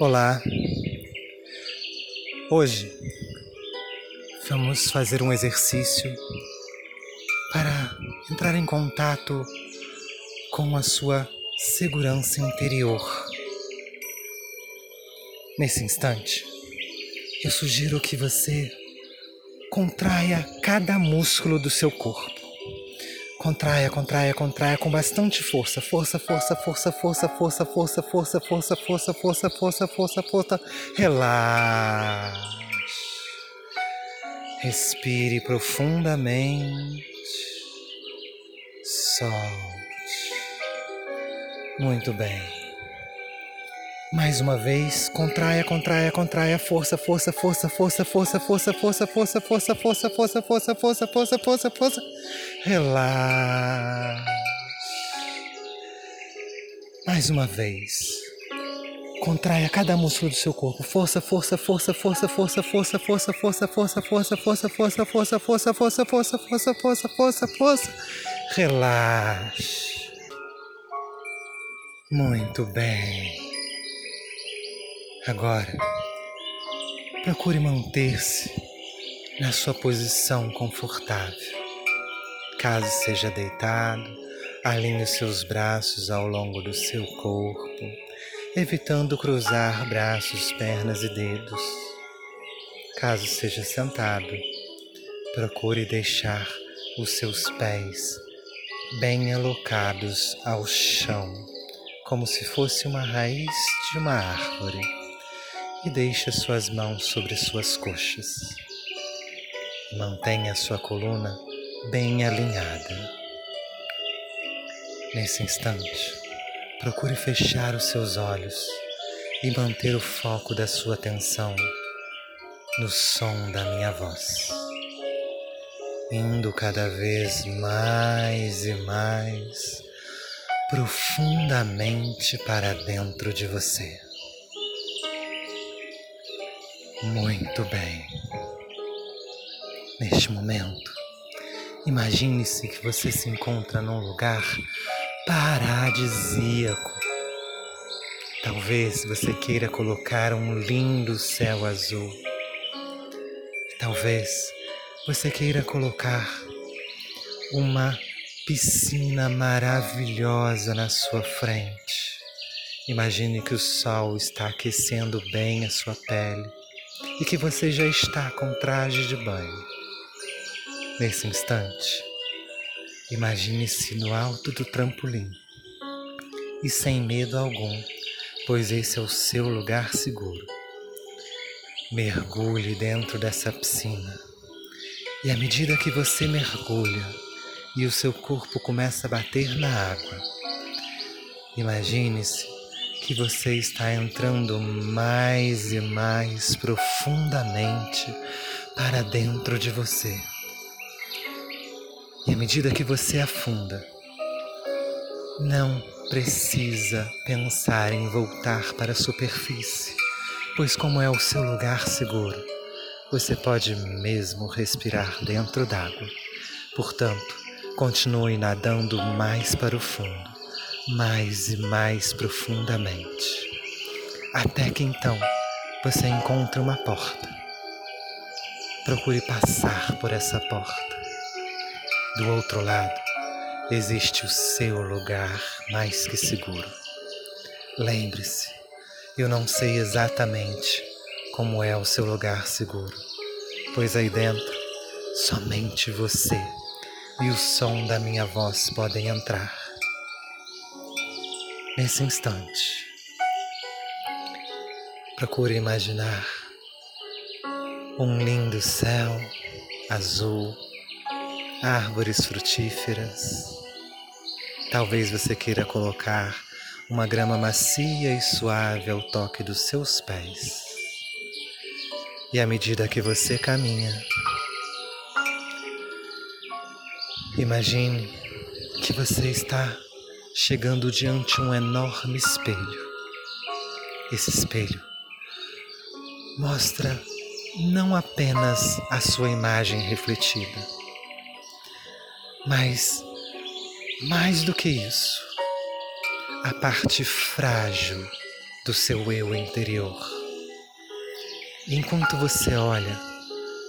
Olá! Hoje vamos fazer um exercício para entrar em contato com a sua segurança interior. Nesse instante, eu sugiro que você contraia cada músculo do seu corpo. Contraia, contraia, contraia com bastante força. Força, força, força, força, força, força, força, força, força, força, força, força, força. Relaxe. Respire profundamente. Solte. Muito bem. Mais uma vez, contraia, contraia, contraia, força, força, força, força, força, força, força, força, força, força, força, força, força, força, força, força. Relaxe. Mais uma vez. Contraia cada músculo do seu corpo. Força, força, força, força, força, força, força, força, força, força, força, força, força, força, força, força, força, força, força, força. Relaxe. Muito bem. Agora, procure manter-se na sua posição confortável. Caso seja deitado, alinhe seus braços ao longo do seu corpo, evitando cruzar braços, pernas e dedos. Caso seja sentado, procure deixar os seus pés bem alocados ao chão, como se fosse uma raiz de uma árvore e deixe suas mãos sobre suas coxas. Mantenha sua coluna bem alinhada. Nesse instante, procure fechar os seus olhos e manter o foco da sua atenção no som da minha voz, indo cada vez mais e mais profundamente para dentro de você. Muito bem. Neste momento, imagine-se que você se encontra num lugar paradisíaco. Talvez você queira colocar um lindo céu azul. Talvez você queira colocar uma piscina maravilhosa na sua frente. Imagine que o sol está aquecendo bem a sua pele e que você já está com traje de banho. Nesse instante, imagine-se no alto do trampolim e sem medo algum, pois esse é o seu lugar seguro. Mergulhe dentro dessa piscina e à medida que você mergulha e o seu corpo começa a bater na água, imagine-se que você está entrando mais e mais profundamente para dentro de você. E à medida que você afunda, não precisa pensar em voltar para a superfície, pois, como é o seu lugar seguro, você pode mesmo respirar dentro d'água. Portanto, continue nadando mais para o fundo mais e mais profundamente, até que então você encontre uma porta. Procure passar por essa porta. Do outro lado existe o seu lugar mais que seguro. Lembre-se, eu não sei exatamente como é o seu lugar seguro, pois aí dentro somente você e o som da minha voz podem entrar nesse instante. Procure imaginar um lindo céu azul, árvores frutíferas. Talvez você queira colocar uma grama macia e suave ao toque dos seus pés. E à medida que você caminha, imagine que você está chegando diante um enorme espelho. Esse espelho mostra não apenas a sua imagem refletida, mas mais do que isso, a parte frágil do seu eu interior. enquanto você olha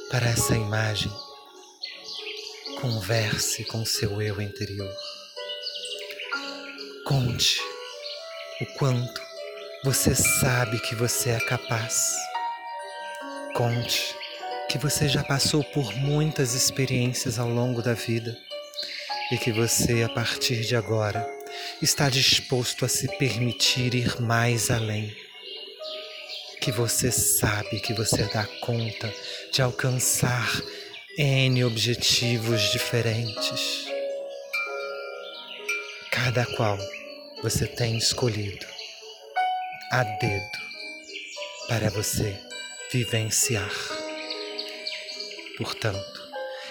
para essa imagem, converse com seu eu interior. Conte o quanto você sabe que você é capaz. Conte que você já passou por muitas experiências ao longo da vida e que você, a partir de agora, está disposto a se permitir ir mais além. Que você sabe que você dá conta de alcançar N objetivos diferentes. Cada qual você tem escolhido a dedo para você vivenciar. Portanto,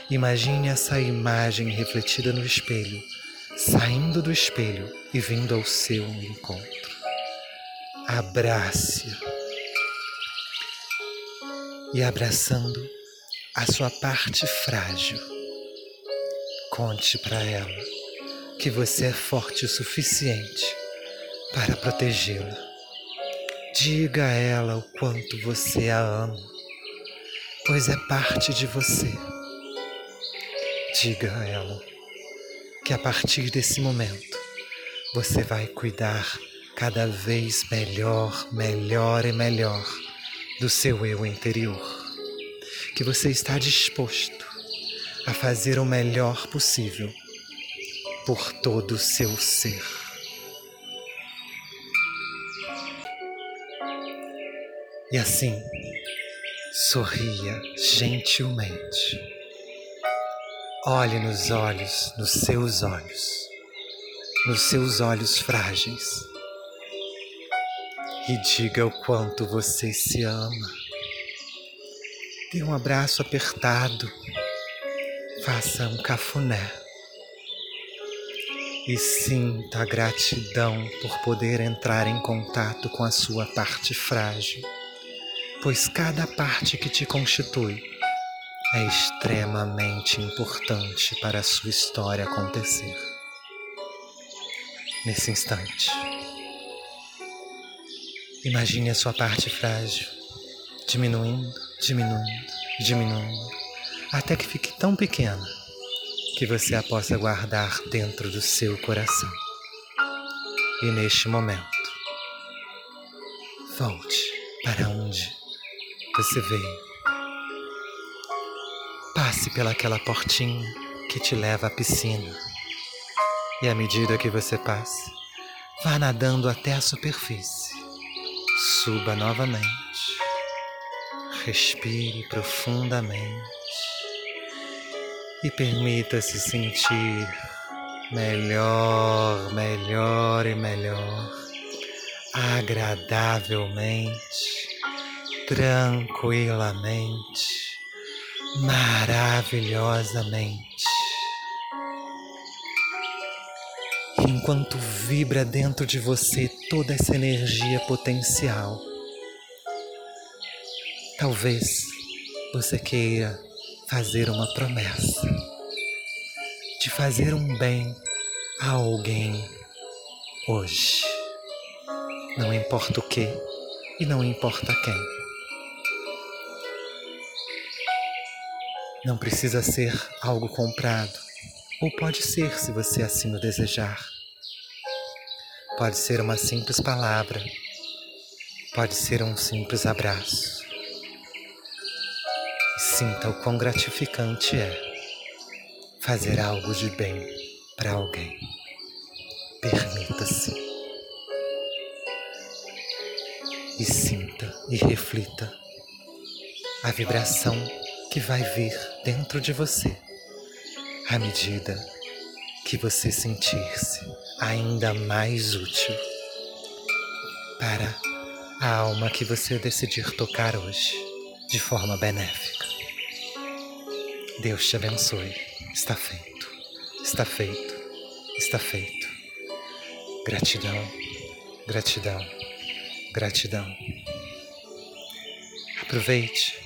imagine essa imagem refletida no espelho, saindo do espelho e vindo ao seu encontro. Abrace e abraçando a sua parte frágil. Conte para ela que você é forte o suficiente para protegê-la. Diga a ela o quanto você a ama, pois é parte de você. Diga a ela que a partir desse momento você vai cuidar cada vez melhor, melhor e melhor do seu eu interior que você está disposto a fazer o melhor possível por todo o seu ser. E assim, sorria gentilmente. Olhe nos olhos, nos seus olhos, nos seus olhos frágeis, e diga o quanto você se ama. Dê um abraço apertado. Faça um cafuné. E sinta a gratidão por poder entrar em contato com a sua parte frágil, pois cada parte que te constitui é extremamente importante para a sua história acontecer. Nesse instante, imagine a sua parte frágil diminuindo diminuindo, diminuindo, até que fique tão pequena que você a possa guardar dentro do seu coração. E neste momento, volte para onde você veio. Passe pelaquela portinha que te leva à piscina. E à medida que você passe, vá nadando até a superfície. Suba novamente Respire profundamente e permita-se sentir melhor, melhor e melhor, agradavelmente, tranquilamente, maravilhosamente. Enquanto vibra dentro de você toda essa energia potencial Talvez você queira fazer uma promessa de fazer um bem a alguém hoje. Não importa o que e não importa quem. Não precisa ser algo comprado, ou pode ser se você assim o desejar. Pode ser uma simples palavra, pode ser um simples abraço Sinta o quão gratificante é fazer algo de bem para alguém. Permita-se. E sinta e reflita a vibração que vai vir dentro de você à medida que você sentir-se ainda mais útil para a alma que você decidir tocar hoje de forma benéfica. Deus te abençoe. Está feito. Está feito. Está feito. Gratidão. Gratidão. Gratidão. Aproveite,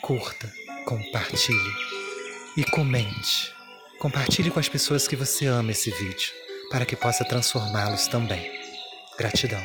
curta, compartilhe e comente. Compartilhe com as pessoas que você ama esse vídeo para que possa transformá-los também. Gratidão.